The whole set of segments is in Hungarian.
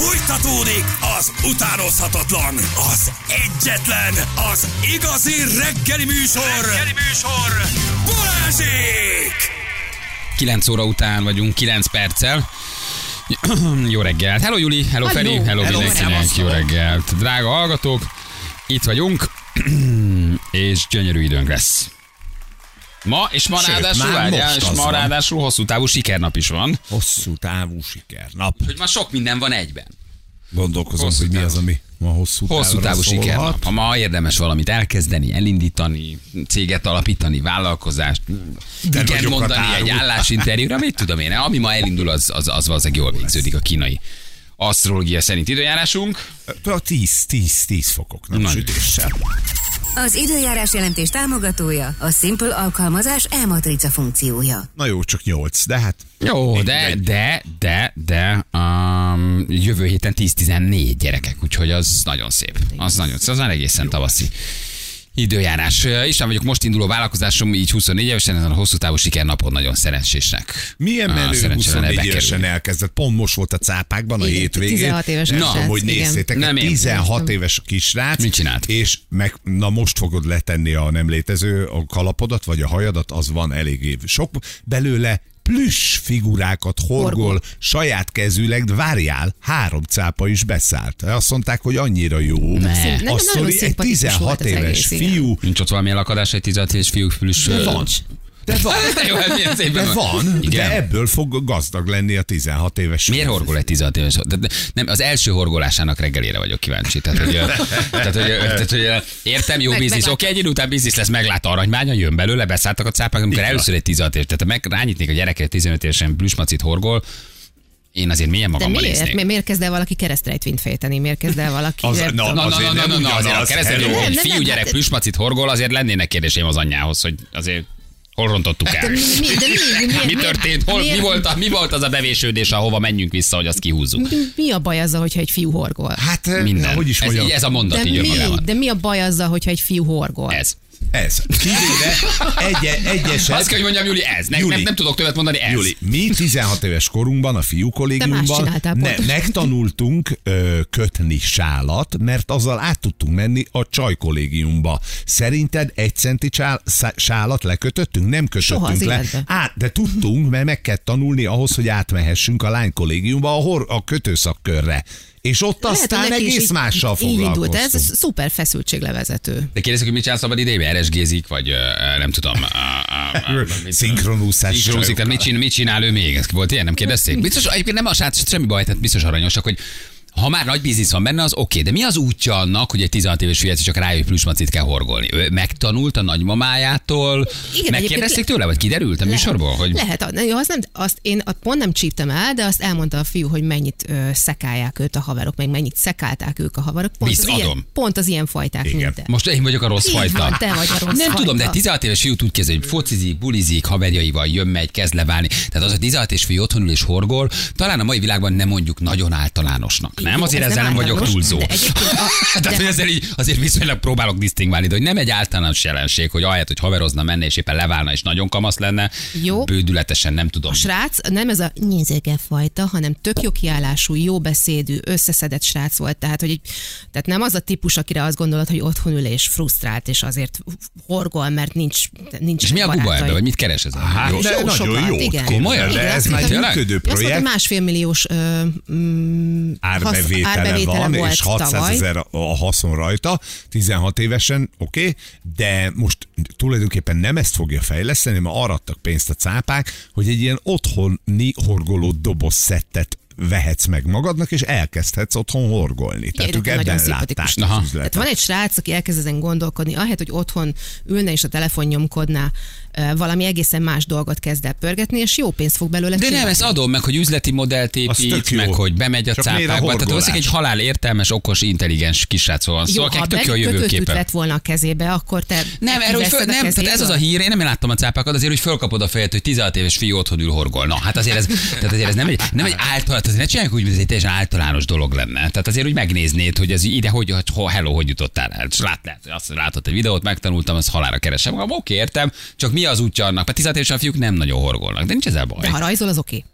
Fújtatódik az utánozhatatlan, az egyetlen, az igazi reggeli műsor. Reggeli műsor. Balázsék! 9 óra után vagyunk, 9 perccel. Jó reggelt! Hello Juli, hello, Hello. Feri, hello, Hello, mindenkinek, jó reggelt! Drága hallgatók, itt vagyunk, és gyönyörű időnk lesz. Ma, és ma Sőt, ráadásul, várjál, és ma van. ráadásul hosszú távú sikernap is van. Hosszú távú sikernap. Hogy ma sok minden van egyben. Gondolkozom, Hosszú hogy mi az, ami ma hosszú, Hosszú távú sikernap. Ha ma érdemes valamit elkezdeni, elindítani, céget alapítani, vállalkozást, igen nagyokat mondani egy árul. állásinterjúra, mit tudom én, ami ma elindul, az, az, az valószínűleg jól végződik a kínai asztrológia szerint időjárásunk. A 10, 10, 10 fokok napsütéssel. Az időjárás jelentés támogatója a Simple alkalmazás e-matrica funkciója. Na jó, csak 8, de hát... Jó, de, de, de, de um, jövő héten 10-14 gyerekek, úgyhogy az nagyon szép. Az nagyon, az már egészen tavaszi időjárás. Isten vagyok most induló vállalkozásom, így 24 évesen, ezen a hosszú távú sikernapon nagyon szerencsésnek. Milyen menő szerencsére 24 bekerül. évesen elkezdett. Pont most volt a cápákban a Igen, hétvégén. 16 éves Nem kisrác, tudom, hogy nézzétek. Nem egy én. 16 éves a kisrác. Mit csinált? És meg, na most fogod letenni a nem létező a kalapodat, vagy a hajadat, az van eléggé sok belőle plüss figurákat horgol, Horgol. saját kezűleg, de várjál, három cápa is beszállt. Azt mondták, hogy annyira jó. Ne. Nem, A nagyon sztori egy szimpatikus 16 volt az éves egész, fiú, Nincs ott valami elakadás egy 16 éves fiúk fülös. De van. De. Jó, hát milyen De van, Igen. de ebből fog gazdag lenni a 16 éves. Miért horgol egy 16 éves? De, de, nem, az első horgolásának reggelére vagyok kíváncsi. Tehát, hogy, tehát, hogy, tehát, hogy értem, jó Meg- biznisz, oké, egy idő után biznisz lesz, meglát aranymányon, jön belőle, beszálltak a cápák, amikor Igen. először egy 16 éves, tehát meg rányitnék a gyerekre 15 évesen plüsmacit horgol, én azért mélyen De magammal miért? néznék. Mi- Miért kezd el valaki keresztrejtvényt fejteni? Miért kezd el valaki... Az- nem na. Na, na, na, na, nem na, na, azért a egy nem, fiúgyerek hát- plüsmacit horgol, azért lennének kérdéseim az anyjához, hogy azért hol rontottuk el. De mi, mi, de mi, mi, Mi miért- történt? Hol, mi, volt, a- mi volt az a bevésődés, ahova menjünk vissza, hogy azt kihúzzuk? Mi, mi a baj azzal, hogyha egy fiú horgol? Hát, eh, Minden. hogy is ez, így, ez a mondat de, így mi, önmagában. de mi a baj azzal, hogyha egy fiú horgol? Ez. Ez. Kivéve egy, egy eset, Azt kell, hogy mondjam, Júli, ez. Ne, Júli. nem, nem tudok többet mondani, ez. Júli, mi 16 éves korunkban a fiú kollégiumban ne, megtanultunk ö, kötni sálat, mert azzal át tudtunk menni a csaj kollégiumba. Szerinted egy centi csál, sálat lekötöttünk? Nem Soha az kötöttünk le. életben. Át, de tudtunk, mert meg kell tanulni ahhoz, hogy átmehessünk a lány kollégiumba, a, hor, a kötőszakkörre. És ott Lehet, aztán egész így- mással így indult. foglalkoztunk. Ez szuper feszültséglevezető. De kérdezik, hogy mit csinál szabad idejében? RSG-zik, vagy nem tudom. Szinkronúszás Szinkronúzik, tehát mit csinál, mit csinál ő még? Ez volt ilyen, nem kérdezték? Biztos, egyébként nem a srác, semmi baj, tehát biztos aranyosak, hogy ha már nagy biznisz van benne, az oké, de mi az útja annak, hogy egy 16 éves fiatal csak rájön, hogy plüsmacit kell horgolni? Ő megtanult a nagymamájától? Igen, Megkérdezték tőle, vagy kiderült a műsorból? Hogy... Lehet, jó, azt, nem, azt én azt pont nem csíptem el, de azt elmondta a fiú, hogy mennyit ö, szekálják őt a haverok, meg mennyit szekálták ők a haverok. Pont, az Visszadom. ilyen, pont az ilyen fajták, Igen. mint te. Most én vagyok a rossz Így fajta. van, te vagy a rossz Nem fajta. tudom, de egy 16 éves fiú úgy kezdeni, hogy focizik, bulizik, haverjaival jön, megy, kezd leválni. Tehát az a 16 éves fiú otthon ül és horgol, talán a mai világban nem mondjuk nagyon általánosnak. Nem? Azért ez ezzel nem, nem vagyok túlzó. de a- Tehát, hogy ezzel így azért viszonylag próbálok disztingválni, de hogy nem egy általános jelenség, hogy ahelyett, hogy haverozna, menne és éppen leválna és nagyon kamasz lenne, Jó. bődületesen nem tudom. A srác nem ez a nyízege fajta, hanem tök jó kiállású, jó beszédű, összeszedett srác volt. Tehát, hogy így, tehát nem az a típus, akire azt gondolod, hogy otthon ül és frusztrált, és azért horgol, mert nincs, nincs És mi a barátai. ebben, vagy mit keres ez? Hát, Jó. Jó nagyon jó. igen. Komolyan? De ez már egy működő projekt. másfél milliós mm, árbevétele, árbevétele van, volt és 600 tavaly. ezer a haszon rajta, 16 évesen, oké, okay, de most tulajdonképpen nem ezt fogja fejleszteni, mert arra adtak pénzt a cápák, hogy egy ilyen otthoni horgoló doboz szettet vehetsz meg magadnak, és elkezdhetsz otthon horgolni. Tehát ők ebben látták Tehát van egy srác, aki elkezd ezen gondolkodni, ahelyett, hogy otthon ülne és a telefon nyomkodná, valami egészen más dolgot kezd el pörgetni, és jó pénzt fog belőle De nem, csinálni. ezt adom meg, hogy üzleti modellt épít, jó. meg hogy bemegy a Csak miért a cápákba. Tehát valószínűleg egy halál értelmes, okos, intelligens kisrácról van szó, Jó, akinek ha tök jó a jövőképe. lett volna a kezébe, akkor te Nem, erről, föl, a nem, tehát ez az a hír, én nem láttam a cápákat, azért, hogy fölkapod a fejet, hogy 16 éves fiú otthon ül horgol. Na, hát azért ez, tehát azért ez nem egy, nem egy általános, azért ne csináljuk úgy, hogy ez egy teljesen általános dolog lenne. Tehát azért úgy megnéznéd, hogy ez ide, hogy, hogy ho, hello, hogy jutottál el. És lát, lát, azt látott egy videót, megtanultam, azt halára keresem. Oké, értem, csak mi az útja annak? Mert 16 évesen a fiúk nem nagyon horgolnak, de nincs ezzel baj. De ha rajzol, az oké.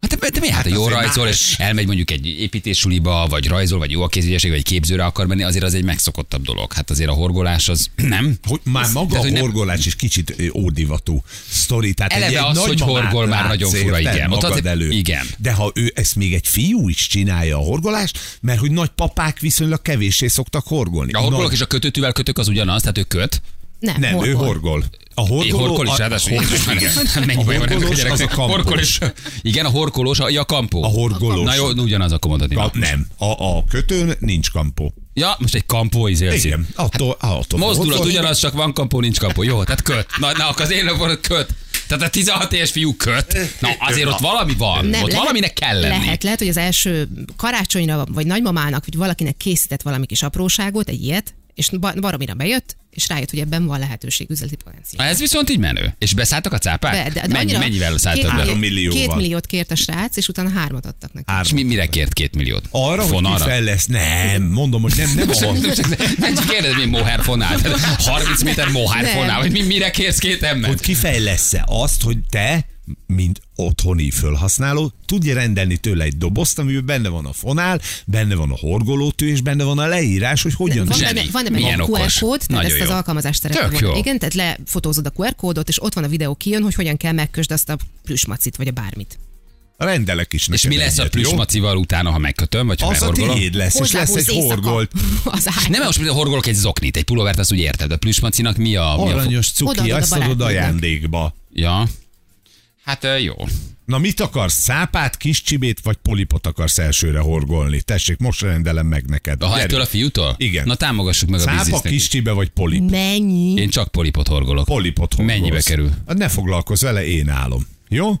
Hát de, de mi? Hát, Hát jó azért rajzol, más. és elmegy mondjuk egy építéssuliba, vagy rajzol, vagy jó a kézügyesség, vagy képzőre akar menni, azért az egy megszokottabb dolog. Hát azért a horgolás az nem. Hogy már maga Tehát, a hogy nem- horgolás is kicsit ódivatú sztori. Tehát Eleve egy, egy az, hogy horgol már nagyon fura, igen. Ott Magad azért- elő. igen. De ha ő ezt még egy fiú is csinálja a horgolást, mert hogy nagy papák viszonylag kevéssé szoktak horgolni. A horgolók Nagy- és a kötőtűvel kötök az ugyanaz, tehát ő köt. Nem, Nem, ő horgol. A Én horgoló, horkol is, a- ráadásul. a- Mennyi A baj van ennek a horgolós gyereknek? az a kampós. Horkol is. Igen, a horkolós, a, ja, a kampó. A horgolós. Na jó, ugyanaz akkor mondhatni. Ka- nem, a, a kötőn nincs kampó. Ja, most egy kampó izé. Igen, attól, attól Mozdulat ott- ugyanaz, csak van kampó, nincs kampó. Jó, tehát köt. Na, na akkor az én van köt. Tehát a 16 éves fiú köt. Na, azért ott valami van. Nem, ott lehet- valaminek kell lenni. Lehet, lehet, hogy az első karácsonyra, vagy nagymamának, vagy valakinek készített valami kis apróságot, egy ilyet, és ba- baromira bejött, és rájött, hogy ebben van lehetőség üzleti potenciál. Ez viszont így menő. És beszálltak a cápák? Be, de, de Mennyi, mennyivel szálltak két, be? Három millió- millióval. Két milliót kért a srác, és utána hármat adtak neki. Három. És mi, mire kért két milliót? Arra, hogy Fonalra? ki lesz. Nem, mondom, hogy nem, nem a Nem csak kérdez, mi moher fonál. Tehát 30 méter moher Nem. fonál, hogy mi, mire kérsz két hogy ember? kifejlesz-e azt, hogy te, mint otthoni felhasználó, tudja rendelni tőle egy dobozt, amiben benne van a fonál, benne van a horgolótű, és benne van a leírás, hogy hogyan Van benne, van benne egy QR kód, tehát ezt az mondani. jó. Igen, tehát lefotózod a QR kódot, és ott van a videó kijön, hogy hogyan kell megkösd azt a plüsmacit, vagy a bármit. rendelek is És neked mi lesz a egyet, jó? plüsmacival utána, ha megkötöm, vagy ha Az a meghorgolom? tiéd lesz, és lesz egy horgolt. Az. Nem, most horgolok egy zoknit, egy pulóvert, azt úgy érted. A plüsmacinak mi a... Mi a Aranyos cuki, a ezt adod ajándékba. ja. Hát jó. Na mit akarsz? Szápát, kis csibét vagy polipot akarsz elsőre horgolni? Tessék, most rendelem meg neked. Ha Gyere. ettől a fiútól? Igen. Na támogassuk meg a Szápa, bizniszt. kis csibe vagy polip? Mennyi? Én csak polipot horgolok. Polipot horgolsz. Mennyibe kerül? Hát ne foglalkozz vele, én állom. Jó?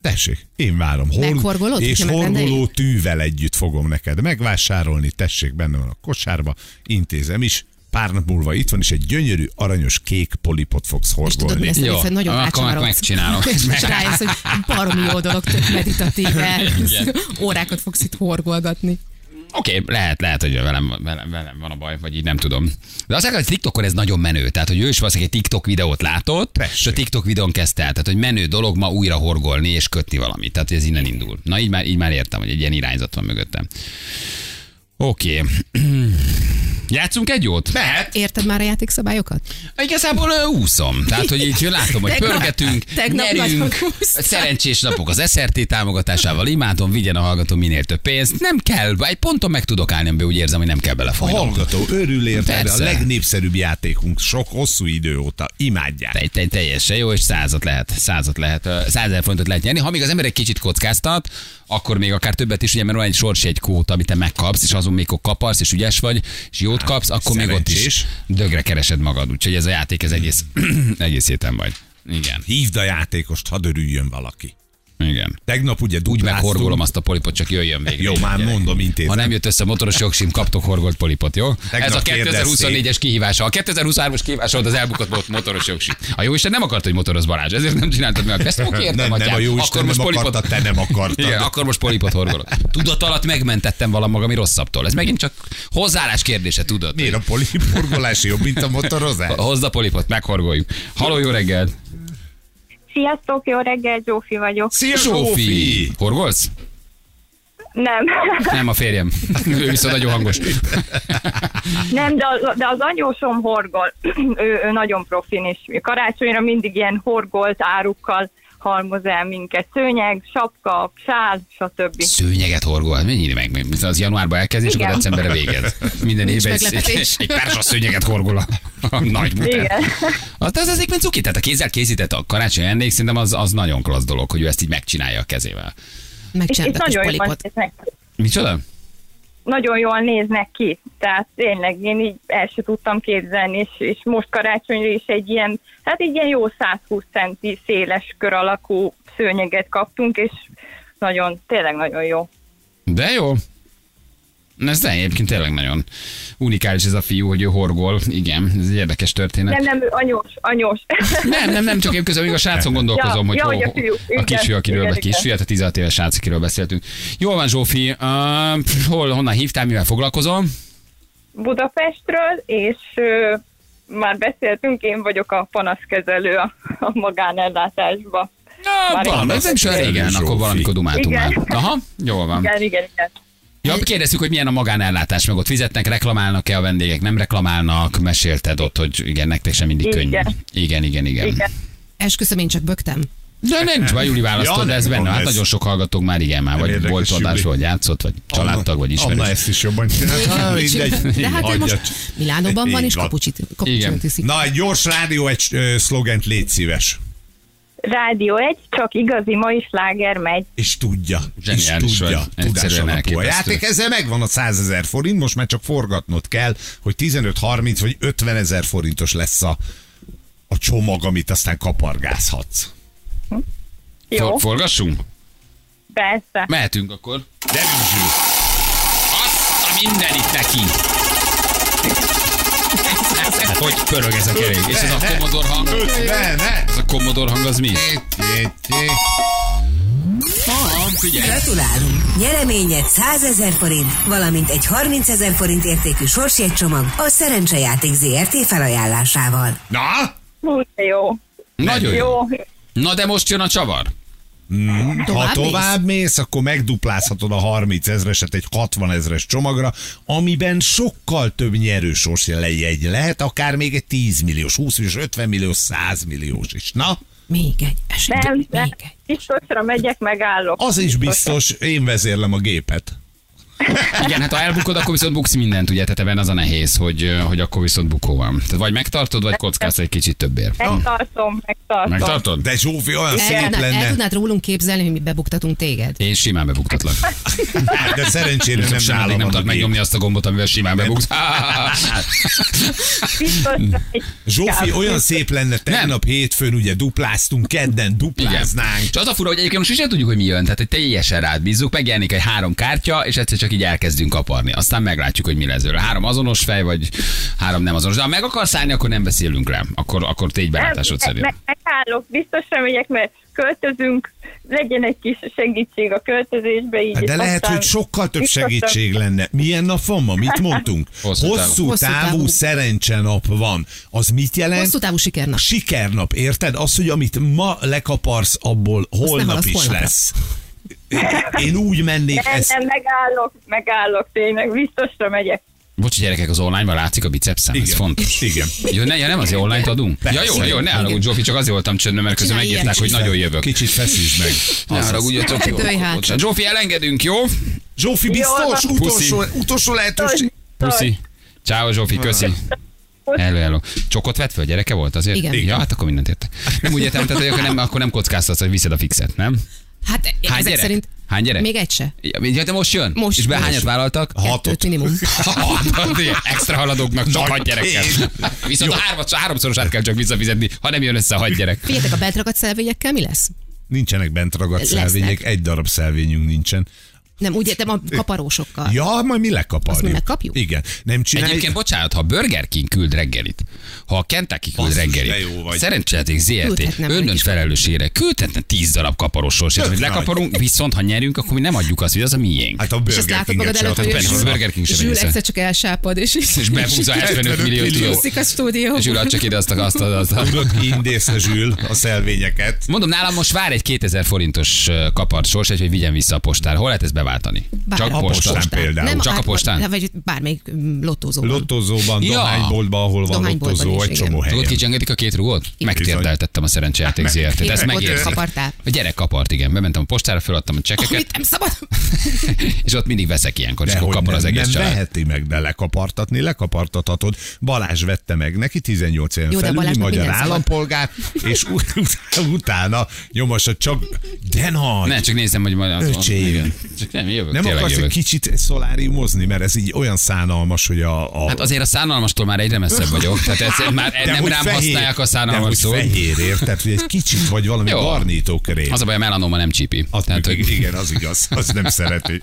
Tessék, én várom. Meghorgolod, és horgoló tűvel együtt fogom neked megvásárolni. Tessék, benne van a kosárba. Intézem is. Pár nap múlva itt van, és egy gyönyörű, aranyos, kék polipot fogsz És tudod, horgolni. mi nagyon rácsavarogsz. megcsinálom. És rájössz, hogy baromi jó dolog, tök meditatív, elmész. Igen. órákat fogsz itt horgolgatni. Oké, okay, lehet, lehet, hogy velem, velem, velem van a baj, vagy így nem tudom. De azt hogy TikTokon ez nagyon menő. Tehát, hogy ő is valószínűleg egy TikTok videót látott, Tessék. és a TikTok videón kezdte el. Tehát, hogy menő dolog ma újra horgolni és kötni valamit. Tehát, hogy ez innen indul. Na, így már, így már értem, hogy egy ilyen irányzat van mögöttem. Oké. Okay. Játszunk egy jót? Mehet. Érted már a játékszabályokat? Igazából ö, úszom. Tehát, hogy így látom, hogy Tegnap- pörgetünk, tegnap nyerünk. Szerencsés napok az SRT támogatásával imádom, vigyen a hallgató minél több pénzt. Nem kell, egy ponton meg tudok állni, amiben úgy érzem, hogy nem kell A belefolynom. hallgató örül érte, a legnépszerűbb játékunk sok hosszú idő óta. Imádják. Te, te, teljesen jó, és százat lehet, százat lehet, százezer forintot lehet nyerni. Ha még az ember egy kicsit kockáztat, akkor még akár többet is, ugye, mert van egy sorsjegy kód, amit te megkapsz, és azon még kaparsz, és ügyes vagy, és jót kapsz, akkor még ott is dögre keresed magad. Úgyhogy ez a játék ez egész, egész héten vagy. Igen, Hívd a játékost, hadd örüljön valaki. Igen. Tegnap ugye Úgy meghorgolom azt a polipot, csak jöjjön végre. Jó, már Gyerek. mondom, intézem. Ha nem jött össze a motoros jogsim, kaptok horgolt polipot, jó? Tegnap Ez a kérdezték. 2024-es kihívása. A 2023-as kihívása volt az elbukott mot- motoros jogsim. A jó Isten nem akart, hogy motoroz Balázs, ezért nem csináltad meg. Ezt oké, értem, nem, nem, a jó akkor Isten most nem polipot... akarta, te nem akartad. Igen, akkor most polipot horgolok. Tudat alatt megmentettem valamagami rosszabbtól. Ez megint csak hozzáállás kérdése, tudod? Miért a poliporgolás jobb, mint a motorozás? Hozd a polipot, meghorgoljuk. Haló, jó reggelt! Sziasztok, jó reggel, Zsófi vagyok. Szia, Zsófi! Horgolsz? Nem, Nem a férjem. Ő viszont nagyon hangos. nem, de az, de az anyósom horgol. ő, ő nagyon profin, és karácsonyra mindig ilyen horgolt árukkal halmoz el minket. Szőnyeg, sapka, sál, stb. Szőnyeget horgol, mennyire meg, meg az januárban elkezd, és akkor Igen. decemberre végez. Minden évben egy, egy persa szőnyeget horgol a, a nagy mutat. Igen. Az, az az egyébként cuki, tehát a kézzel készített a karácsony ajándék, szerintem az, az nagyon klassz dolog, hogy ő ezt így megcsinálja a kezével. És, és kis nagyon, polipot. Micsoda? Nagyon jól néznek ki. Tehát tényleg én így el sem tudtam képzelni, és, és most karácsonyra is egy ilyen, hát egy ilyen jó 120 centi széles kör alakú szőnyeget kaptunk, és nagyon, tényleg nagyon jó. De jó. Ez de egyébként tényleg nagyon unikális ez a fiú, hogy ő horgol. Igen, ez egy érdekes történet. Nem, nem, ő anyós, anyós. Nem, nem, nem, csak én közben még a srácon gondolkozom, Ja, hogy ja, hol, hogy a fiú. a Igen, kisfiú, akiről igen, a kisfiú, hát a 16 éves srác, akiről beszéltünk. Jól van, Zsófi, uh, hol, honnan hívtál, mivel foglalkozol? Budapestről, és ö, már beszéltünk, én vagyok a panaszkezelő a, a magánellátásba. Na, igen. ez nem is olyan régen, akkor valamikor dumáltunk Igen. már. Aha, jól van. Igen, igen, igen. Ja, kérdezzük, hogy milyen a magánellátás, meg ott fizetnek, reklamálnak-e a vendégek, nem reklamálnak, mesélted ott, hogy igen, nektek sem mindig Igen. könnyű. Igen, igen, igen. igen. Esküszöm, én csak bögtem. De nincs baj, Júli választod, Ja, de ez nem benne. Hát ez. nagyon sok hallgatók már igen, már, vagy volt adás, vagy játszott, vagy családtag, vagy Anna ismerős. ezt is jobban csinálta. De hát ő most Milánóban van, és kapucsit, Igen. kapucsit iszik. Na, egy gyors rádió, egy szlogent légy szíves. Rádió egy, csak igazi mai sláger megy. És tudja. Zseniális és tudja. Tudás alapú a játék. Ezzel megvan a 100 ezer forint, most már csak forgatnod kell, hogy 15-30 vagy 50 ezer forintos lesz a, a csomag, amit aztán kapargázhatsz. Jó, For, forgassunk? persze. Mehetünk akkor. Gyerünk, Zsül! Azt a mindenit neki! Hogy pörög ez a kerék? És ez a Commodore hang? Ne, ne! Ez a Commodore hang az mi? Aha, figyelj! Gratulálunk! Nyereményed 100 ezer forint, valamint egy 30 ezer forint értékű sorsjegycsomag a Szerencsejáték ZRT felajánlásával. Na? De jó. Nagyon jó. Jó. Na de most jön a csavar. Ha Tovább tovább mész, akkor megduplázhatod a 30 ezreset egy 60 ezres csomagra, amiben sokkal több nyerő sorsjegy lehet, akár még egy 10 milliós, 20 milliós, 50 milliós, 100 milliós is. Na, Még egy eset. Nem, még nem. egy. Biztosra megyek, megállok. az is biztos, én vezérlem a gépet. Igen, hát ha elbukod, akkor viszont buksz mindent, ugye, tehát ebben az a nehéz, hogy, hogy akkor viszont bukó van. Tehát vagy megtartod, vagy kockázz egy kicsit többért. Megtartom, megtartom. Megtartod? De Zsófi olyan El szép tudnád, el lenne. tudnád rólunk képzelni, hogy mi bebuktatunk téged? Én simán bebuktatlak. De szerencsére nem Nem, nem a tudod megnyomni azt a gombot, amivel simán bebuksz. Zsófi, olyan szép lenne, tegnap hétfőn ugye dupláztunk, kedden Igen. dupláznánk. És az a fura, hogy egyébként most is sem tudjuk, hogy mi jön. Tehát, hogy teljesen rád bízzuk, megjelenik egy három kártya, és egyszer csak így elkezdünk kaparni. Aztán meglátjuk, hogy mi lesz belőle. Három azonos fej, vagy három nem azonos. De ha meg akarsz állni, akkor nem beszélünk rá. Akkor, akkor tégy belátásod szerint. me- megállok, biztosra megyek, mert költözünk, legyen egy kis segítség a költözésbe így. Hát De és lehet, aztán hogy sokkal több segítség lenne. Milyen nap van ma? Mit mondtunk? Hosszú távú. Hosszú távú távú. szerencsenap van. Az mit jelent? Hosszú távú sikernap. Sikernap, érted? Az, hogy amit ma lekaparsz, abból holnap is holnapra. lesz. Én úgy mennék Nem, ezt. nem, megállok, megállok, tényleg, biztosra megyek. Bocs, gyerekek, az online-ban látszik a bicepszem, ez fontos. Igen. Jó, ne, ja, nem azért online-t adunk? Persze. Ja, jó, jó, ne haragudj, Zsófi, csak azért voltam csöndben, mert közben megírták, hogy nagyon jövök. Kicsit feszítsd meg. Ne haragudjatok, jó. Hát. Zsófi, elengedünk, jó? Zsófi, biztos? Utolsó, utolsó lehetőség. Puszi. Ciao, Zsófi, köszi. Hello, hello. Csokot vett föl, gyereke volt azért? Igen. Ja, hát akkor mindent értek. Nem úgy értem, tehát, hogy akkor nem, akkor nem kockáztatsz, hogy viszed a fixet, nem? Hát Hány ezek gyerek? szerint Hány gyerek? még egy se. Ja, de most jön? Most, És be hányat vállaltak? Hatot. Kettőt minimum. Hat, igen, extra haladóknak csak Nagy hat gyerekkel. Viszont a hármat, háromszorosát kell csak visszafizetni, ha nem jön össze a hat gyerek. Figyeljetek, a bentragadt szelvényekkel mi lesz? Nincsenek bent ragadt Lesznek. szelvények, egy darab szelvényünk nincsen. Nem, úgy értem a kaparósokkal. Ja, majd mi lekaparjuk. Azt mi megkapjuk? Igen. Nem csinálj. Egyébként bocsánat, ha Burger King küld reggelit, ha a Kentucky küld Basszus, reggelit, de jó vagy. szerencséleték ZRT, is. felelősségre, küldhetne 10 darab kaparós sors, Tök amit lekaparunk, viszont ha nyerünk, akkor mi nem adjuk azt, hogy az a miénk. Hát a És azt Burger látod magad előtt, hogy a Burger King sem Zsül egyszer csak elsápad, és, És behúzza 75 millió millió. tudod. Úszik a stúdióba. És ül csak ide azt a, azt a, azt a Tudod, indészne Zsül a szelvényeket. Mondom, nálam most vár egy 2000 forintos kapart sors, hogy vigyen vissza a postára. Hol lehet ezt beváltani? Bár- Csak a posta. postán például. Nem, Csak a át- postán? Vagy bármelyik mm, lottózóban. Lottozóban, Ja. dohányboltban, ahol van is, egy csomó helyen. Tudod, kicsengedik a két rúgót? Megtérdeltettem a szerencsejáték. Ezt Két rúgót megérzik. kapartál? A gyerek kapart, igen. Bementem a postára, feladtam a csekeket, Amit nem szabad. és ott mindig veszek ilyenkor, és akkor kapar az nem, egész nem család. veheti meg, de lekapartatni, lekapartathatod. Balázs vette meg neki, 18 éven de felüli magyar állampolgár, és ut- ut- utána nyomassa csak, de nagy. Ne, csak nézem, hogy majd... Öcsém. Nem, jövök, nem tényleg akarsz egy jövök. kicsit szoláriumozni, mert ez így olyan szánalmas, hogy a... a Hát azért a szánalmastól már egyre messzebb vagyok. Tehát ez már de nem rám fehér, használják a szánalmas hogy szót. fehér, érted? Hogy egy kicsit vagy valami Jó. garnítókrém. Az a baj, a melanoma nem csípi. Az Tehát, hogy igen, az igaz, az nem szereti.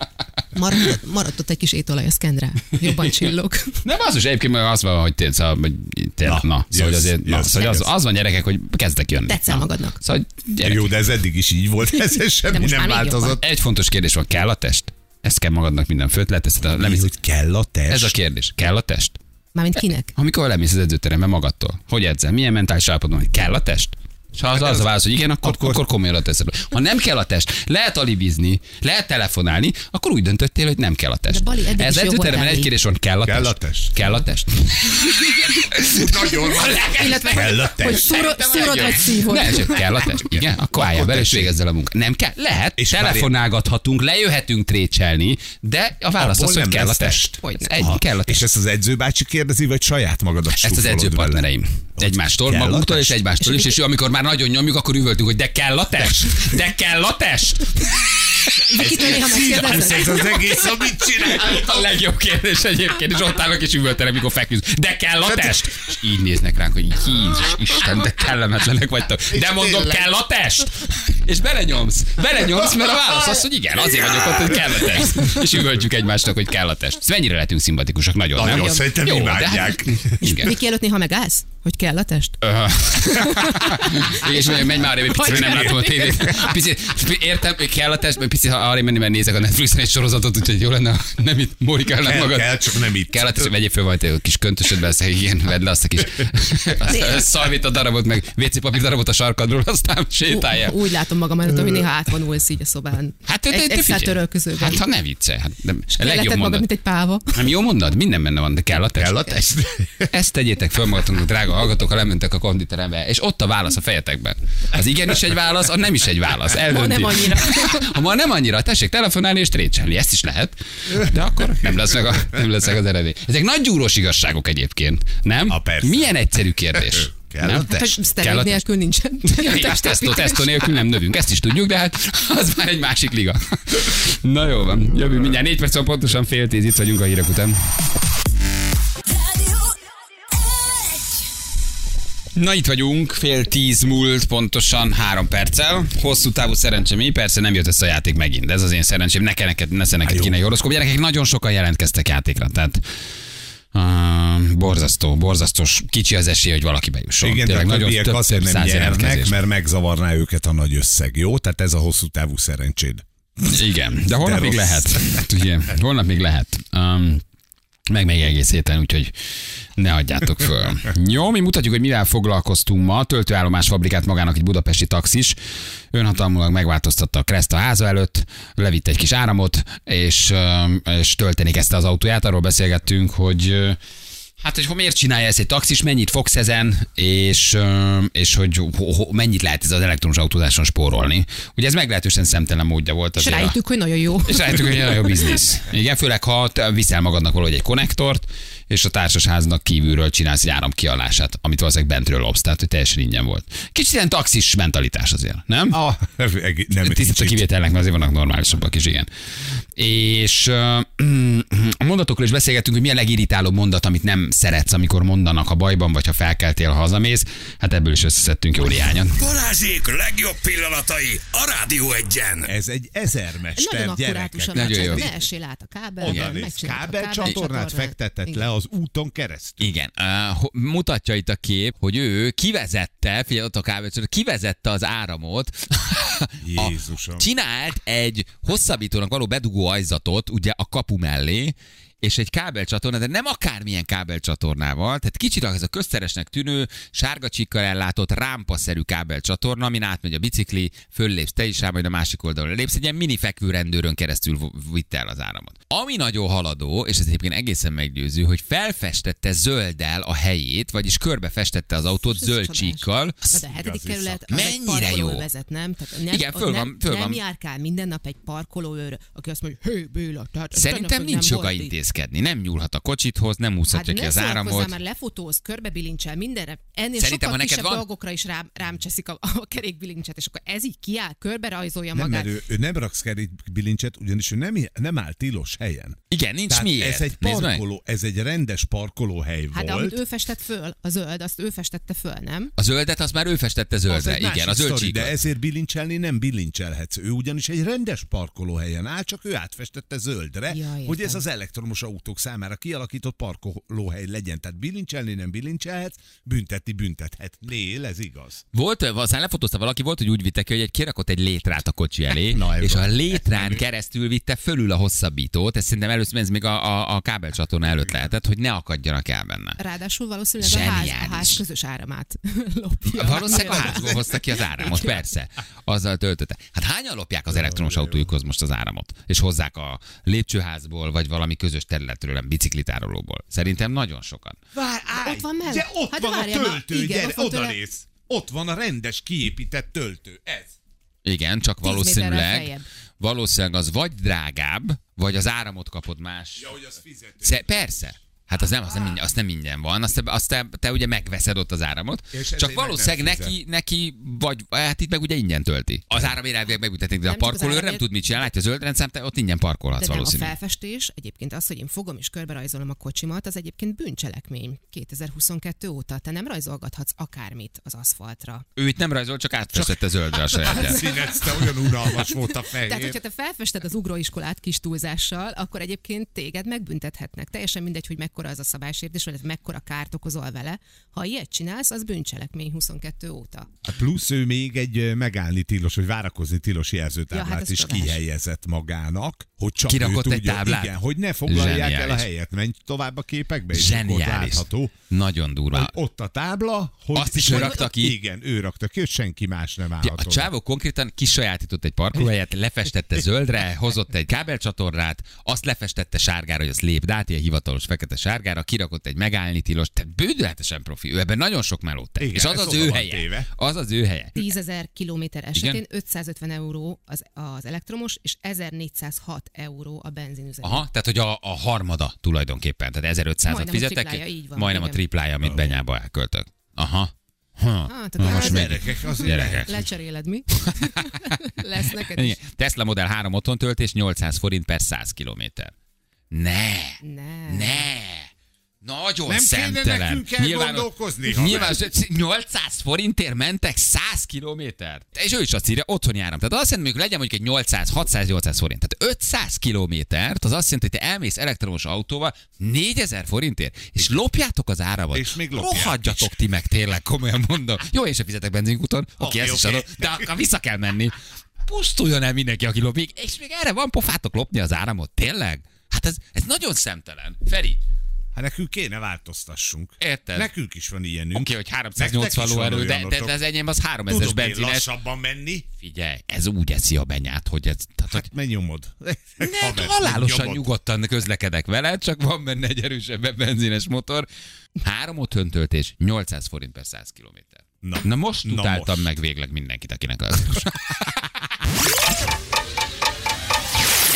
Maradott, maradott ott egy kis étolaj a szkendre. Jobban csillog. Nem, az is egyébként az van, hogy té- szóval, hogy tényleg, Na, na, szóval, hogy jössz, azért, na, jössz, szóval az, jössz. az van gyerekek, hogy kezdek jönni. Tetszel Na. magadnak. Szóval, hogy gyerek, Jó, de ez eddig is így volt, ez semmi nem változott. egy fontos kérdés van, kell a test? Ezt kell magadnak minden főt leteszed. a- Lemész, hogy kell a test? ez a kérdés. Kell a test? Mármint kinek? Amikor lemész az edzőterembe magadtól, hogy edzel? Milyen mentális állapotban vagy? Kell a test? És ha az, az a válasz, hogy igen, akkor, Akkor- akkor, akkor komolyan a teszed. Ha nem kell a test, lehet alibizni, lehet telefonálni, akkor úgy döntöttél, hogy nem kell a test. De Bali, eddig Ez edzőteremben egy kérdés van, kell a Kell test? a test. Kell a test? Nagyon Illetve, Kell a hogy test. szúrod, szúrod vagy szívod. Ne, csak kell a test. Igen, akkor állja bele és tessék. végezz el a munkát. Nem kell? Lehet. És És telefonálgathatunk, lejöhetünk trécselni, de a válasz az, hogy nem kell a test. Hogy Egy, kell a És test. ezt az edzőbácsi kérdezi, vagy saját magadat Ezt az edzőpartnereim. Egymástól, Kell magunktól és egymástól is, és amikor már nagyon nyomjuk, akkor üvöltünk, hogy de kell a test! De kell a test! Ez az egész, amit csinál. A legjobb kérdés egyébként, és ott állnak és üvöltenek, mikor feküdsz. De kell a test! És így néznek ránk, hogy Jézus Isten, de kellemetlenek vagytok. De mondom, kell a test! És belenyomsz, belenyomsz, mert a válasz az, hogy igen, azért vagyok ott, hogy kell a test. És üvöltjük egymásnak, hogy kell a test. Ez mennyire lehetünk szimpatikusak, nagyon, Nagyon, nem? szerintem Jó, de imádják. hát- Igen. Előtt néha megállsz? Hogy kell a test? és menj már arra, egy picit, mert nem látom a tévét. Picit, értem, hogy kell a test, mert picit ha arra menni, mert nézek a Netflixen egy sorozatot, úgyhogy jó lenne, nem itt morikálnak Kell, magad. kell, csak nem itt. Kell a test, vegyél föl majd egy kis köntösödbe, azt igen, vedd le azt a kis szalvét a darabot, meg WC papír darabot a sarkadról, aztán sétálja. Úgy látom magam előtt, hogy néha átvonulsz így a szobán. Hát te, te, egy, te egy. Hát ha ne viccelj, hát nem, a legjobb magad, mint egy páva. Nem jó mondat? Minden benne van, de kell a test. Kell a test. Ezt tegyétek föl magatok, drága hallgatók, ha lementek a konditerembe, és ott a válasz a fejetekben. Az igen is egy válasz, a nem is egy válasz. Eldönti. nem annyira. Ha ma nem annyira, tessék telefonálni és trécselni, ezt is lehet. De akkor nem lesz meg, a, nem lesz meg az eredmény. Ezek nagy gyúrós igazságok egyébként, nem? Ha, persze. Milyen egyszerű kérdés. Kell a nem? Hát, hogy Kell a szteroid test. nélkül nincsen. Igen, tesztó, tesztó nélkül nem növünk, ezt is tudjuk, de hát az már egy másik liga. Na jó van, jövünk mindjárt négy perc, pontosan fél tíz, itt vagyunk a hírek után. Na itt vagyunk, fél tíz múlt, pontosan három perccel. Hosszú távú szerencsém, így persze nem jött össze a játék megint. De ez az én szerencsém, ne kell neked, ne neked Hát jó. kéne egy horoszkóp. Gyerekek nagyon sokan jelentkeztek játékra, tehát uh, borzasztó, borzasztós, kicsi az esély, hogy valaki bejusson. Igen, Tényleg nagyon több, azért több nem nyernek, mert megzavarná őket a nagy összeg, jó? Tehát ez a hosszú távú szerencséd. Igen, de holnap De még rossz. lehet. Hát ugye, holnap még lehet. Um, meg még egész héten, úgyhogy ne adjátok föl. Jó, mi mutatjuk, hogy mivel foglalkoztunk ma. Töltőállomás fabrikát magának egy budapesti taxis. Önhatalmulag megváltoztatta a Kreszt a háza előtt, levitt egy kis áramot, és, és tölteni kezdte az autóját. Arról beszélgettünk, hogy Hát, hogy miért csinálja ezt egy taxis, mennyit fogsz ezen, és, és hogy ho, ho, mennyit lehet ez az elektromos autózáson spórolni. Ugye ez meglehetősen szemtelen módja volt És azért. a- rájöttük, hogy nagyon jó. és rájöttük, hogy nagyon jó biznisz. Igen, főleg ha viszel magadnak valahogy egy konnektort, és a társasháznak kívülről csinálsz egy áramkialását, amit valószínűleg bentről lopsz, tehát hogy teljesen ingyen volt. Kicsit ilyen taxis mentalitás azért, nem? Ah, nem Tiszta kicsit. kivételnek, mert azért vannak normálisabbak is, igen. És a mondatokról is beszélgettünk, hogy mi a legirritálóbb mondat, amit nem szeretsz, amikor mondanak a bajban, vagy ha felkeltél, ha hazamész. Hát ebből is összeszedtünk jó néhányat. Balázsék legjobb pillanatai a Rádió egyen. Ez egy ezermester Nagyon gyerekek. Nagyon jó. ne essél át a kábel. Oda néz, kábelcsatornát kábelcsatornát. fektetett le az úton keresztül. Igen, uh, mutatja itt a kép, hogy ő kivezette, figyelj ott a kábelcsor, kivezette az áramot, a, Jézusom. csinált egy hosszabbítónak való bedugó ajzatot, ugye a kapu mellé, és egy kábelcsatorna, de nem akármilyen kábelcsatornával, tehát kicsit ez a közteresnek tűnő, sárga csikkal ellátott, rámpaszerű kábelcsatorna, amin átmegy a bicikli, föllépsz te is rá, majd a másik oldalon lépsz, egy ilyen mini fekvőrendőrön keresztül vitte el az áramot. Ami nagyon haladó, és ez egyébként egészen meggyőző, hogy felfestette zölddel a helyét, vagyis körbefestette az autót Ez zöld csíkkal, de a hetedik kerület Mennyire jó. vezet, nem? Tehát nem, Igen, föl nem, van- föl nem van. járkál minden nap egy parkolóőr, aki azt mondja, hé Béla, tehát Szerintem nincs nem joga volt itt." Intézkedni. Nem nyúlhat a kocsithoz, nem Hát úszhatja ki ne az áramot. már lefotóz, körbebilincsel mindenre. Ennél Szerintem, sokkal kisebb van- dolgokra is rám, rám cseszik a, a kerékbilincset, és akkor ez így kiáll, körbe rajzolja Nem, magát. mert ő, ő nem raksz bilincset, ugyanis ő nem, nem áll tilos helyen. Igen, nincs Tehát miért. ez egy parkoló, ez egy rendes parkolóhely Hát volt. amit ő festett föl, a zöld, azt ő festette föl, nem? A zöldet azt már ő festette Az zöldre. egy Igen, a zöld sztori. De ezért bilincselni nem bilincselhetsz. Ő ugyanis egy rendes parkolóhelyen áll, csak ő átfestette zöldre, Ja, hogy ez az elektromos autók számára kialakított parkolóhely legyen. Tehát bilincselni nem bilincselhetsz, büntetni büntethetnél, ez igaz. Volt, aztán lefotózta valaki, volt, hogy úgy vitte ki, hogy egy kirakott egy létrát a kocsi elé, Na, és van. a létrán keresztül vitte fölül a hosszabbítót, ez szerintem először, ez még a, a, a kábelcsatorna előtt lehetett, hogy ne akadjanak el benne. Ráadásul valószínűleg a ház, a Zseniális. ház közös áramát lopja. Valószínűleg a házból hozta ki az áramot, persze. Azzal töltötte. Hát hányan lopják az elektromos autójukhoz most az áramot? És hozzák a lépcsőházból, vagy valami közös területről, nem biciklitárolóból. Szerintem nagyon sokan. Vár, állj, Ott van mellett. De ott Hát van a várjál már, töltő, igen, gyere, ott van oda tőle- néz. Ott van a rendes kiépített töltő. Ez. Igen, csak valószínűleg, valószínűleg az vagy drágább, vagy az áramot kapod más. Ja, hogy az fizető. Sze- persze. Hát az nem, az nem, ingyen, azt nem ingyen van, azt, te, azt te, te ugye megveszed ott az áramot, És csak valószínűleg neki, neki, vagy hát itt meg ugye ingyen tölti. Az áramért elvileg megbüntetik, de a Nem csak az parkolőr nem áramért. tud mit csinálni, látja a zöld rendszám, te ott ingyen parkolhatsz De nem, a valószínűleg. felfestés, egyébként az, hogy én fogom és körberajzolom a kocsimat, az egyébként bűncselekmény 2022 óta. Te nem rajzolgathatsz akármit az aszfaltra. Ő itt nem rajzol, csak átfestette zöldre a sajátját. Színezte, olyan unalmas volt a Tehát, fehér. hogyha te felfested az ugróiskolát kis túlzással, akkor egyébként téged megbüntethetnek. Teljesen mindegy, hogy mekkora az a szabálysértés, vagy mekkora kárt okozol vele. Ha ilyet csinálsz, az bűncselekmény 22 óta. Hát plusz ő még egy megállni tilos, vagy várakozni tilos jelzőtáblát Ja, hát is csodás. kihelyezett magának, hogy csak Kirakott ő egy tudja, táblát? Igen, hogy ne foglalják el a Zseniális. helyet. Menj tovább a képekbe, és akkor Zseniális. látható. Nagyon durva. Hogy ott a tábla, hogy Azt is ő rakta ki? Igen, ő rakta ki, hogy senki más nem állhat a csávó konkrétan kisajátított egy parkolóhelyet, lefestette zöldre, hozott egy kábelcsatornát, azt lefestette sárgára, hogy az lépd át, ilyen hivatalos fekete sárgára, kirakott egy megállni tilos, tehát bődületesen profi. Ő ebben nagyon sok melót tett. Igen, És az ez az ő helye. téve. Az az ő helye. 10 ezer kilométer esetén Igen? 550 euró az, az elektromos, és 1406 euró a benzinüzemű. Aha, tehát hogy a, a harmada tulajdonképpen, tehát 1500-at Majdnem a fizetek, triplája, így van, majdnem a igen. triplája, amit benyába elköltök. Aha. Ha. Hát, akkor Na, most az- Gyerekek, azért Gyerekek. Lecseréled mi? Lesz neked is. Igen. Tesla Model 3 otthon töltés 800 forint per 100 kilométer. Ne! Ne. Ne! Nagyon Nem kéne szemtelen. nekünk elgondolkozni, haver? nyilván 800 forintért mentek 100 kilométert. És ő is azt írja, otthoni áram. Tehát azt jelenti, hogy legyen mondjuk egy 800, 600, 800 forint. Tehát 500 kilométert, az azt jelenti, hogy te elmész elektromos autóval 4000 forintért, és lopjátok az áramot. És még lopják Rohadjatok ti meg, tényleg, komolyan mondom. Jó, én sem fizetek benzinkuton, oké, ezt is oké. adom, de akkor vissza kell menni. Pusztuljon el mindenki, aki lopik, és még erre van pofátok lopni az áramot, tényleg? Hát ez, ez nagyon szemtelen. Feri, Hát nekünk kéne változtassunk. Érted? Nekünk is van ilyenünk. Oké, hogy Nektek 380 is van lóerő, de, de, de az enyém az 3000-es Tudok én benzines. lassabban menni? Figyelj, ez úgy eszi a benyát, hogy ez... Tehát, hogy Hát menj nyomod. ne, Haver, halálosan nyomod. nyugodtan közlekedek vele, csak van benne egy erősebb benzines motor. Három otthöntöltés, 800 forint per 100 kilométer. Na. Na most Na utáltam most. meg végleg mindenkit, akinek az.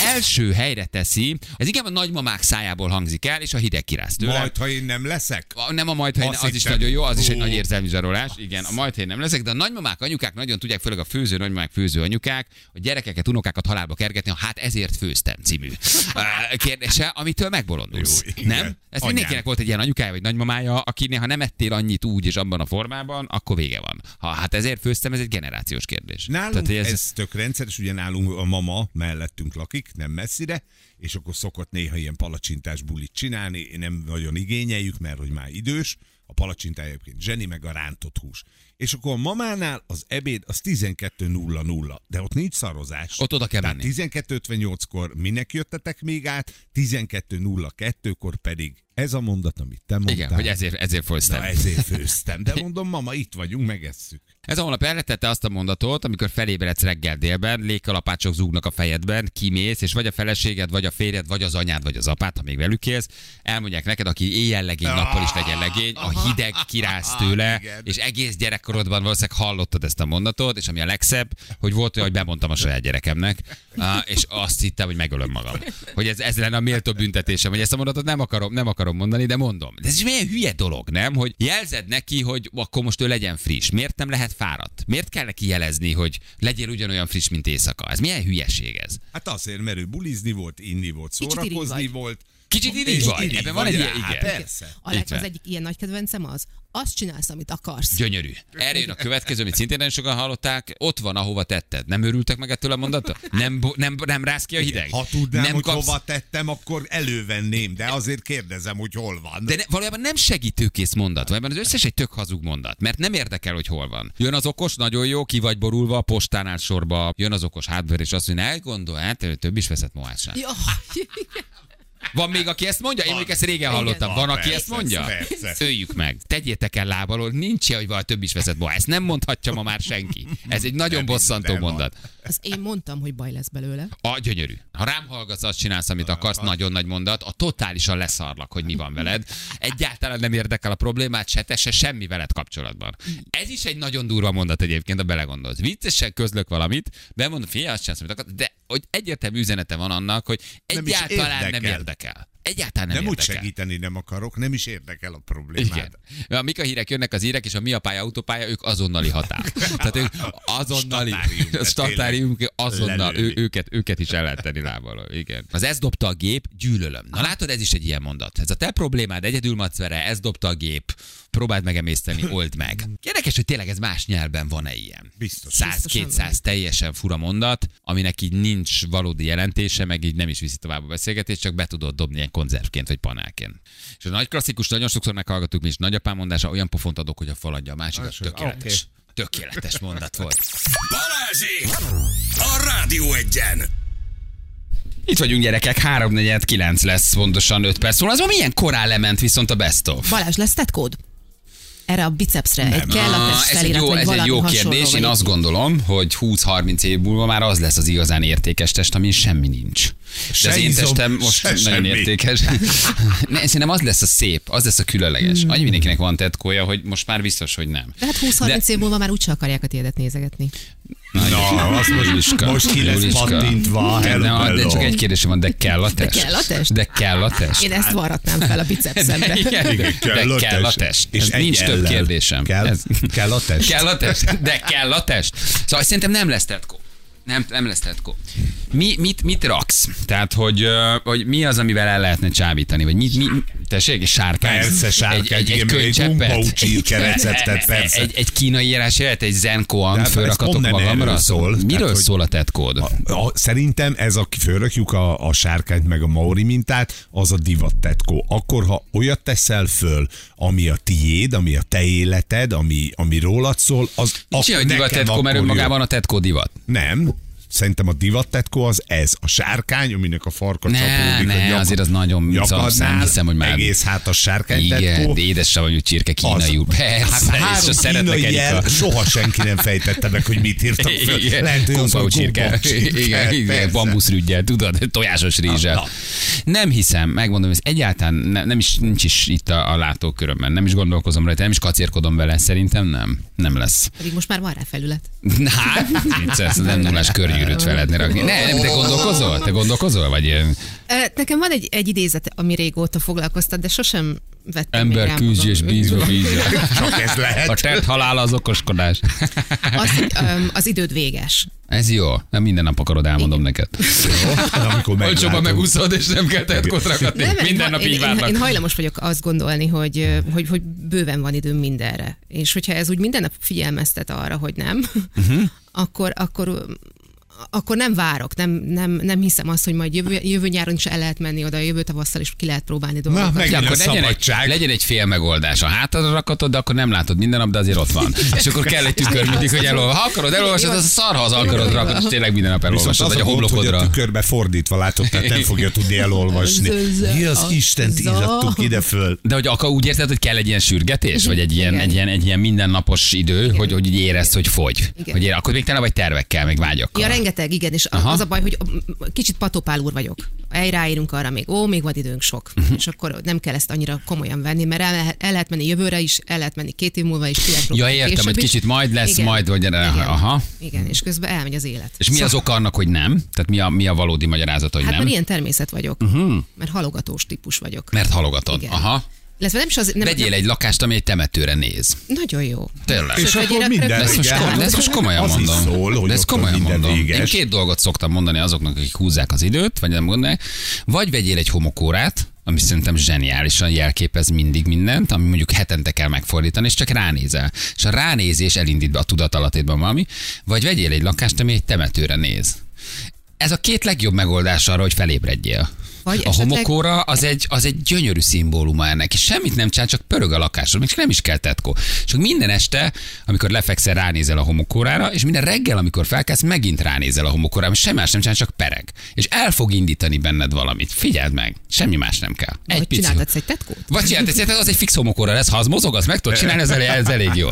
Első helyre teszi, ez inkább a nagymamák szájából hangzik el, és a hideg kiráz tőle. Majd, ha én nem leszek? A- Nem a majd, ha Azt az is nagyon jó, az is egy nagy érzelmi zsarolás. Igen, a majd, ha én nem leszek, de a nagymamák, anyukák nagyon tudják, főleg a főző nagymamák, főző anyukák, a gyerekeket, unokákat halálba kergetni, a hát ezért főztem című uh, kérdése, amitől megbolondulsz. Jó, igen. nem? Ez mindenkinek volt egy ilyen anyukája vagy nagymamája, akinél ha nem ettél annyit úgy és abban a formában, akkor vége van. Ha hát ezért főztem, ez egy generációs kérdés. Nálunk Tehát, ez... ez tök rendszeres, ugye nálunk a mama mellettünk lakik, nem messzire, és akkor szokott néha ilyen palacsintás bulit csinálni, nem nagyon igényeljük, mert hogy már idős, a palacsintája egyébként zseni, meg a rántott hús. És akkor a mamánál az ebéd az 12.00, de ott nincs szarozás. Ott oda kell Tehát menni. 12.58-kor minek jöttetek még át, 12.02-kor pedig ez a mondat, amit te mondtál. Igen, hogy ezért, ezért főztem. Na ezért főztem, de mondom, mama, itt vagyunk, megesszük. Ez a honlap elretette azt a mondatot, amikor felébredsz reggel délben, légkalapácsok zúgnak a fejedben, kimész, és vagy a feleséged, vagy a férjed, vagy az anyád, vagy az apád, ha még velük élsz, elmondják neked, aki éjjel legény, nappal is legyen legény, a hideg kiráz tőle, Igen. és egész gyerekkorodban valószínűleg hallottad ezt a mondatot, és ami a legszebb, hogy volt olyan, hogy bemondtam a saját gyerekemnek, á, és azt hittem, hogy megölöm magam. Hogy ez, ez lenne a méltó büntetésem, hogy ezt a mondatot nem akarom, nem akarom mondani, de mondom. De ez is milyen hülye dolog, nem? Hogy jelzed neki, hogy akkor most ő legyen friss. Miért nem lehet fáradt? Miért kell neki jelezni, hogy legyél ugyanolyan friss, mint éjszaka? Ez milyen hülyeség ez? Hát azért, mert ő bulizni volt, inni volt, szórakozni volt. Kicsit És vagy. Ebben van egy ilyen, hát igen. Persze. Alex, az egyik ilyen nagy kedvencem az, azt csinálsz, amit akarsz. Gyönyörű. Erre jön a következő, amit szintén nagyon sokan hallották. Ott van, ahova tetted. Nem örültek meg ettől a mondattól? Nem nem, nem rász ki a hideg? Ha tudnám, nem hogy hova tettem, akkor elővenném, de azért kérdezem, hogy hol van. De ne, valójában nem segítőkész mondat, valójában az összes egy tök hazug mondat, mert nem érdekel, hogy hol van. Jön az okos, nagyon jó, ki vagy borulva, a postánál sorba, jön az okos hátver, és azt mondja, elgondol, hát több is veszett mohását. Ja, Van még, aki ezt mondja? Én még ezt régen hallottam. Van, aki ezt mondja? Öljük meg. Tegyétek el lábalól, nincs hogy vala több is veszett mohás. Ezt nem mondhatja ma már senki. Ez egy nagyon Nem, bosszantó mondat. az én mondtam, hogy baj lesz belőle. A gyönyörű. Ha rám hallgatsz, azt csinálsz, amit akarsz, nagyon nagy mondat, a totálisan leszarlak, hogy mi van veled. Egyáltalán nem érdekel a problémát, se te, se semmi veled kapcsolatban. Ez is egy nagyon durva mondat egyébként, ha belegondolsz. Viccesen közlök valamit, bemondom, figyelj, azt csinálsz, amit akarsz, de hogy egyértelmű üzenete van annak, hogy Nem egyáltalán nem érdekel. érdekel. Egyáltalán nem, Nem úgy érdekel. segíteni nem akarok, nem is érdekel a problémád. Igen. A mik a hírek jönnek az hírek, és a mi a pálya, autópálya, ők azonnali határ. Tehát ők azonnali, Statárium, de a statárium, azonnal, ő, lelőni. őket, őket is el lehet tenni lábbal. Igen. Az ez dobta a gép, gyűlölöm. Na látod, ez is egy ilyen mondat. Ez a te problémád, egyedül macvere, ez dobta a gép, próbáld megemészteni, old meg. Érdekes, hogy tényleg ez más nyelven van-e ilyen. Biztos. 100-200 teljesen fura mondat, aminek így nincs valódi jelentése, meg így nem is viszi tovább a beszélgetést, csak be tudod dobni ilyen konzervként vagy panelként. És a nagy klasszikus, nagyon sokszor meghallgattuk mi is, nagyapám mondása, olyan pofont adok, hogy a faladja a másik, az tökéletes. Tökéletes mondat volt. Balázsi! A Rádió egyen! Itt vagyunk gyerekek, 349 lesz pontosan 5 perc múlva. Az ma milyen korán lement viszont a best of? Balázs, lesz tetkód? Erre a bicepsre egy Ah, kelletes ez egy felirat, jó, vagy ez egy jó hasonló, kérdés. vagy Én egy- azt gondolom, hogy 20-30 év múlva már az lesz az igazán értékes test, amin semmi nincs. De Se az én izom, testem most se nagyon semmi. értékes. ne, szerintem az lesz a szép, az lesz a különleges. Hmm. Annyi mindenkinek van tetkója, hogy most már biztos, hogy nem. De hát 20-30 év múlva már úgyse akarják a tiédet nézegetni. Na, azt most, Juliska, most ki lesz Juliska. pattintva. Hello, de, de hello. csak egy kérdésem van, de kell a test? kell a test? De kell a test? Én ezt varratnám fel a bicepszemre. Igen, Igen, de kell a test. És Ez nincs több kérdésem. Kell, Ez- kell a test. Kell a test? De kell a test. Szóval szerintem nem lesz tetkó. Nem, nem lesz tetkó. Mi, mit, mit raksz? Tehát, hogy, hogy mi az, amivel el lehetne csábítani? Vagy mit, mi, tessék, egy sárkány? Persze, sárkány, egy, egy, egy egy könycseppet? csirke receptet, persze. Egy, egy kínai írás jöhet, egy zen De koan hát fölrakatok magamra? szól. Miről Tehát, szól a tetkód? A, a, szerintem ez, a fölrakjuk a, a sárkányt meg a maori mintát, az a divat tetkó. Akkor, ha olyat teszel föl, ami a tiéd, ami a te életed, ami, ami rólad szól, az ilyen, hogy divat tetkó, mert önmagában a tetkó divat. Nem. Szerintem a divat tetkó az ez. A sárkány, aminek a farka Ne, csapódik. ne, a nyak, azért az nagyon- szóval nem hiszem, hogy már- Egész hát a sárkány Igen, tetkó. de édes savanyú csirke kínai úr. Persze, hát és három szeretnek kínai jel, soha senki nem fejtette meg, hogy mit írtak föl. Igen, Lehet, hogy az kumpau csirke. Igen, igen, bambuszrügyel, tudod, tojásos rizsel. Nem hiszem, megmondom, ez egyáltalán ne, nem is, nincs is itt a, a látókörömben. Nem is gondolkozom rajta, nem is kacérkodom vele, szerintem nem. Nem lesz. Pedig most már van rá felület. Hát, nem nullás körgyűrűt fel lehetne rakni. Ne, nem, te gondolkozol? Te gondolkozol? Vagy ilyen Nekem van egy, egy idézet, ami régóta foglalkoztat, de sosem vettem ember küzdj és bízva bízva. Csak ez lehet. A tett halál az okoskodás. Az, az időd véges. Ez jó. Nem minden nap akarod, elmondom neked. Amikor Olcsóban meglátom. megúszod, és nem kell. Nem, mert Minden nap így én, én, várnak. én hajlamos vagyok azt gondolni, hogy, hogy, hogy bőven van időm mindenre. És hogyha ez úgy minden nap figyelmeztet arra, hogy nem, uh-huh. akkor, akkor akkor nem várok, nem, nem, nem hiszem azt, hogy majd jövő, jövő nyáron is el lehet menni oda, jövő tavasszal is ki lehet próbálni dolgokat. meg- Ja, akkor Legyen legyen egy, szabadság. legyen egy fél megoldás. A hátadra rakatod, de akkor nem látod minden nap, de azért ott van. És akkor kell egy tükör mindig, hogy elolva. Ha akarod, elolvasod, az a szar, ha az akarod, rakod, és tényleg minden nap elolvasod, vagy a a hogy a homlokodra. tükörbe fordítva látod, tehát nem fogja tudni elolvasni. Mi az Istent írhattuk ide föl? De hogy akkor úgy érzed, hogy kell egy ilyen sürgetés, vagy egy ilyen, egy ilyen, egy ilyen mindennapos idő, hogy, hogy érezd, hogy fogy. Igen. Hogy ér, akkor még tele vagy tervekkel, meg vágyakkal. Rengeteg, igen, és Aha. az a baj, hogy kicsit patopál úr vagyok. Egy ráírunk arra még, ó, még van időnk sok. Uh-huh. És akkor nem kell ezt annyira komolyan venni, mert el, lehet- el lehet menni jövőre is, el lehet menni két év múlva is, ki lehet Ja, értem, is. kicsit majd lesz, Igen. majd, vagy Igen. aha. Igen, és közben elmegy az élet. És mi az oka annak, hogy nem? Tehát mi a, mi a valódi magyarázat, hogy Hát nem? mert ilyen természet vagyok, uh-huh. mert halogatós típus vagyok. Mert halogatod. Igen. Aha. Illetve nem is az, nem, Vegyél nem, egy lakást, ami egy temetőre néz. Nagyon jó. Tényleg. És Sőt, akkor minden ezt most, igen. ezt most komolyan Az mondom. szól, hogy de ezt komolyan mondom. véges. Én két dolgot szoktam mondani azoknak, akik húzzák az időt, vagy nem gondolják. Vagy vegyél egy homokórát, ami szerintem zseniálisan jelképez mindig mindent, ami mondjuk hetente kell megfordítani, és csak ránézel. És a ránézés elindít be a tudatalatétban valami. Vagy vegyél egy lakást, ami egy temetőre néz. ez a két legjobb megoldás arra, hogy felébredjél. Vagy a esetleg- homokóra az egy, az egy gyönyörű szimbóluma ennek, és semmit nem csinál, csak pörög a lakásod, még nem is kell tetkó. Csak minden este, amikor lefekszel, ránézel a homokórára, és minden reggel, amikor felkelsz, megint ránézel a homokórára, és semmi más nem csinál, csak pereg. És el fog indítani benned valamit. Figyeld meg, semmi más nem kell. Egy Vagy pici. csináltatsz egy tetkót? Vagy egy- az egy fix homokóra lesz, ha az mozog, az meg tudod csinálni, ez elég, ez elég jó.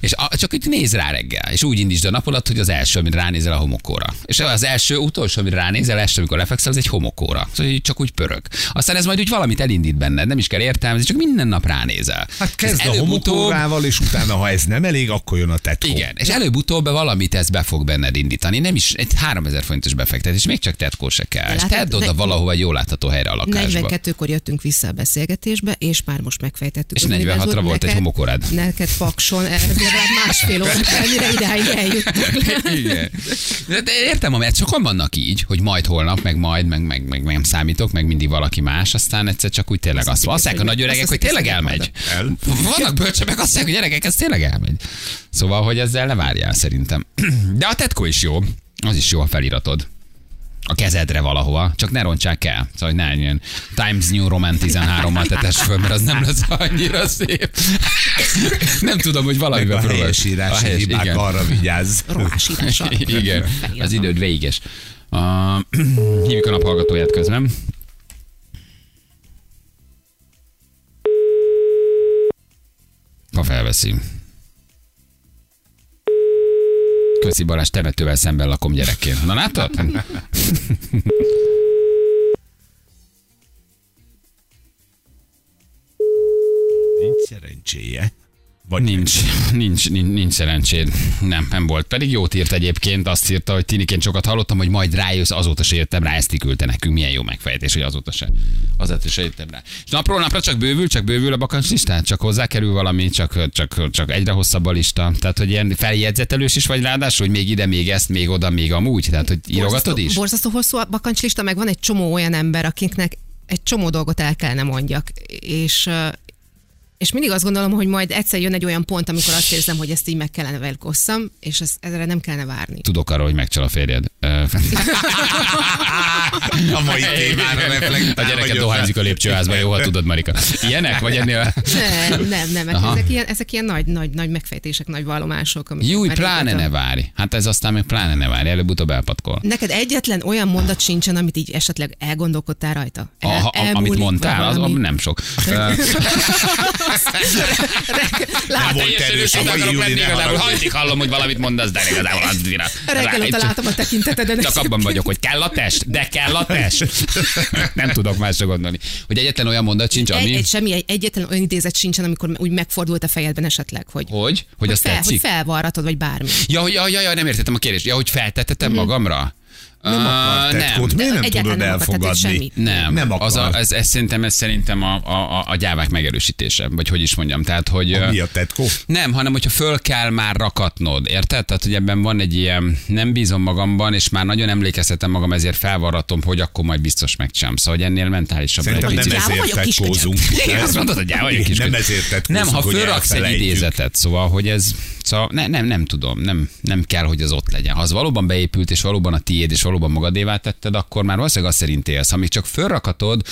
És a, csak itt néz rá reggel, és úgy indítsd a napodat, hogy az első, amit ránézel a homokóra. És az első, utolsó, amit ránézel, este, amikor lefekszel, az egy homokóra. Szóval így csak úgy pörög. Aztán ez majd úgy valamit elindít benned, nem is kell értelmezni, csak minden nap ránézel. Hát kezd Ez a homokórával, és utána, ha ez nem elég, akkor jön a tetkó. igen, és előbb-utóbb valamit ez be fog benned indítani. Nem is egy 3000 forintos befektetés, még csak tetkó se kell. És tedd oda ne- valahova egy jól látható helyre a lakásba. 42-kor jöttünk vissza a beszélgetésbe, és már most megfejtettük. És hogy 46-ra Univerzum, volt egy neked- homokórád. Neked pakson, ez legalább másfél óra, mire idáig eljuttunk. Igen. De, de értem, mert sokan vannak így, hogy majd holnap, meg majd, meg, meg, meg, meg nem számítok, meg mindig valaki más, aztán egyszer csak úgy tényleg azt azt mondják a nagy öregek, hogy tényleg elmegy. El. Vannak bölcsebek, azt mondják, hogy gyerekek, ez tényleg elmegy. Szóval, hogy ezzel ne várjál szerintem. De a tetkó is jó. Az is jó, a feliratod. A kezedre valahova, csak ne rontsák el. Szóval, hogy ne ilyen Times New Roman 13-mal tetess föl, mert az nem lesz annyira szép. Nem tudom, hogy Meg valamivel a helyesírási A helyes- hibák igen. arra vigyázz. Rohásírással. Igen, az időd véges. Uh, hívjuk a naphallgatóját közben. Ha felveszi. Köszi Balázs, temetővel szemben lakom gyerekként. Na látod? Nincs szerencséje. Vagy Nincs, nincs, nincs, nincs szerencséd. Nem, nem volt. Pedig jót írt egyébként, azt írta, hogy tiniként sokat hallottam, hogy majd rájössz, azóta se jöttem rá, ezt küldte nekünk. Milyen jó megfejtés, hogy azóta se. Azóta se jöttem rá. És napról napra csak bővül, csak bővül a bakancs listát, csak hozzákerül valami, csak, csak, csak egyre hosszabb a lista. Tehát, hogy ilyen feljegyzetelős is vagy ráadásul, hogy még ide, még ezt, még oda, még amúgy. Tehát, hogy írogatod is? Borzasztó hosszú a bakancslista, meg van egy csomó olyan ember, akiknek egy csomó dolgot el kellene mondjak. És, és mindig azt gondolom, hogy majd egyszer jön egy olyan pont, amikor azt érzem, hogy ezt így meg kellene velük osszam, és ez, ezre nem kellene várni. Tudok arról, hogy megcsal a férjed. A mai témára reflektál. A gyereket dohányzik a ötlet. lépcsőházban, jó, ha tudod, Marika. Ilyenek? Vagy ennél? Nem, nem, nem. Ezek ilyen, ezek ilyen nagy, nagy, nagy megfejtések, nagy vallomások. amiket Júj, pláne ne várj. Hát ez aztán még pláne ne várj, előbb-utóbb elpatkol. Neked egyetlen olyan mondat sincsen, amit így esetleg elgondolkodtál rajta? A, a, a, amit mondtál, az nem sok. Nem volt erős a mai Júli, ne haragudj. Hajtig hallom, hogy valamit mondasz, de igazából az vira. Reggel óta látom a tekinteteden. Csak abban vagyok, hogy kell a test, de kell a test. Nem tudok másra gondolni. Hogy egyetlen olyan mondat sincs, ami... egy, semmi, egy, egyetlen olyan idézet sincsen, amikor úgy megfordult a fejedben esetleg, hogy, Hogy? Hogy azt fel, hogy tetszik? felvarratod, vagy bármi. Ja, hogy ja, ja, ja, nem értettem a kérdést. Ja, hogy feltettetem magamra? Nem akar nem. tetkót, miért nem Egyáltalán tudod nem elfogadni? Nem, Nem az akar. a, ez, ez, szerintem, ez szerintem a, a, a, a gyávák megerősítése, vagy hogy is mondjam. Tehát, hogy, A Mi a tetkó? nem, hanem hogyha föl kell már rakatnod, érted? Tehát, hogy ebben van egy ilyen, nem bízom magamban, és már nagyon emlékeztetem magam, ezért felvarratom, hogy akkor majd biztos megcsinálom. Szóval, hogy ennél mentálisabb Szerintem egy nem ezért tetkózunk. Igen, azt mondod, hogy gyáva vagyok, kisköcsög. Nem ezért tetkózunk, Nem, ha fölraksz egy idézetet, szóval, hogy ez, szóval ne, nem, nem tudom, nem, nem kell, hogy az ott legyen. Ha az valóban beépült, és valóban a tiéd, és valóban magadévá tetted, akkor már valószínűleg azt szerint élsz. Ha még csak fölrakatod,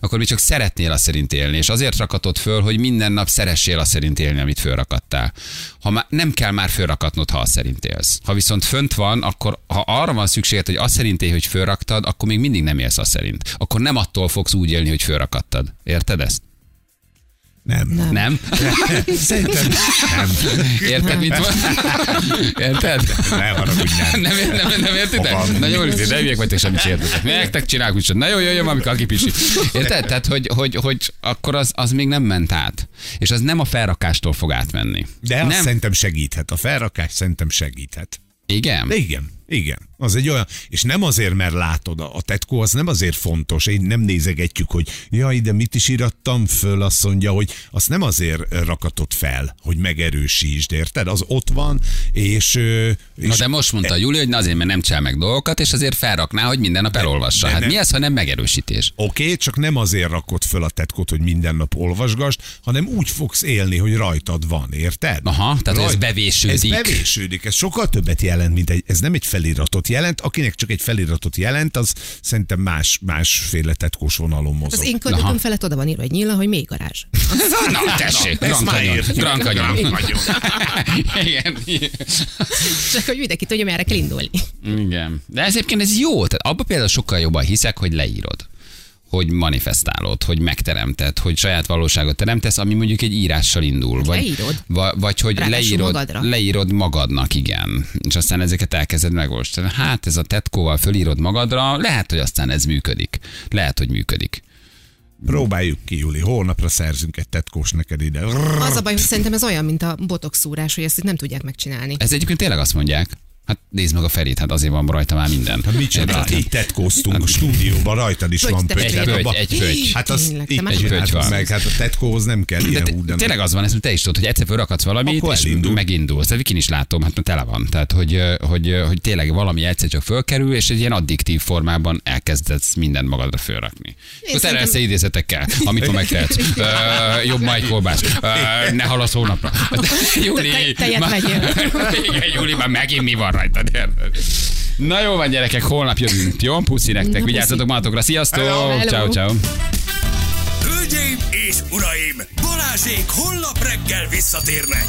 akkor még csak szeretnél azt szerint élni, és azért rakatod föl, hogy minden nap szeressél azt szerint élni, amit fölrakattál. Ha már, nem kell már fölrakatnod, ha azt szerint élsz. Ha viszont fönt van, akkor ha arra van szükséged, hogy azt szerint élj, hogy fölraktad, akkor még mindig nem élsz azt szerint. Akkor nem attól fogsz úgy élni, hogy fölrakattad. Érted ezt? Nem. Nem. Nem? Szerintem nem. Érted, mit van? Érted? Ne haragudj, nem. Nem, nem, nem, nem értitek? Na jó, nincs. de hülyék vagytok, semmit sem értetek. Nektek csinálok micsoda. Na jó, jöjjön, amikor aki pisi. Érted? Tehát, hogy, hogy, hogy akkor az, az még nem ment át. És az nem a felrakástól fog átmenni. De azt nem. szerintem segíthet. A felrakás szerintem segíthet. Igen? De igen, igen. Az egy olyan, és nem azért, mert látod, a tetkó az nem azért fontos, én nem nézegetjük, hogy jaj, de mit is irattam föl, azt mondja, hogy azt nem azért rakatod fel, hogy megerősítsd, érted? Az ott van, és... és Na de most mondta Júli, hogy azért, mert nem csinál meg dolgokat, és azért felrakná, hogy minden nap elolvassa. de Hát nem. mi ez, ha nem megerősítés? Oké, okay, csak nem azért rakod föl a tetkót, hogy minden nap olvasgast, hanem úgy fogsz élni, hogy rajtad van, érted? Aha, tehát ez bevésődik. Ez bevésődik, ez sokkal többet jelent, mint egy, ez nem egy feliratot jelent. Akinek csak egy feliratot jelent, az szerintem más, másféle tetkós vonalon mozog. Az én könyököm felett oda van írva egy nyíla, hogy mély garázs. Na, tessék. Grand Canyon. Igen. Csak hogy mindenki tudja, merre kell indulni. Igen. De ez egyébként ez jó. Tehát abban például sokkal jobban hiszek, hogy leírod hogy manifestálod, hogy megteremted, hogy saját valóságot teremtesz, ami mondjuk egy írással indul. Vagy, leírod. va- vagy hogy Ráadásul leírod, magadra. leírod magadnak, igen. És aztán ezeket elkezded megolvasni. Hát ez a tetkóval fölírod magadra, lehet, hogy aztán ez működik. Lehet, hogy működik. Próbáljuk ki, Juli. Holnapra szerzünk egy tetkós neked ide. Az a baj, hogy szerintem ez olyan, mint a botox szúrás, hogy ezt itt nem tudják megcsinálni. Ez egyébként tényleg azt mondják. Hát nézd meg a Ferit, hát azért van rajta már minden. Hát mit csinál? Itt tetkóztunk a stúdióban, rajtad is Pötty, van te. Hát Egy pötty, egy pötty. Hát az Tényleg, te itt már Egy csináltuk pötty van. meg, hát a tetkóhoz nem kell ilyen te, hú, de tényleg az van, ezt te is tudod, hogy egyszer felrakadsz valamit, Akkor és elindul. megindulsz. Tehát Vikin is látom, hát tele van. Tehát, hogy, hogy, hogy tényleg valami egyszer csak fölkerül, és egy ilyen addiktív formában elkezdesz mindent magadra fölrakni. Akkor szerintem- terelsz idézetekkel, amit ma megtehetsz. Jobb ma egy kolbász. Ne halasz hónapra. Júli, Te-. Igen, Júli, már megint mi van rajtad, érted? Na jó van, gyerekek, holnap jövünk. Jó, puszi nektek, Na, vigyázzatok magatokra. Sziasztok! Hello, hello. Ciao, ciao. Hölgyeim és uraim, Balázsék holnap reggel visszatérnek.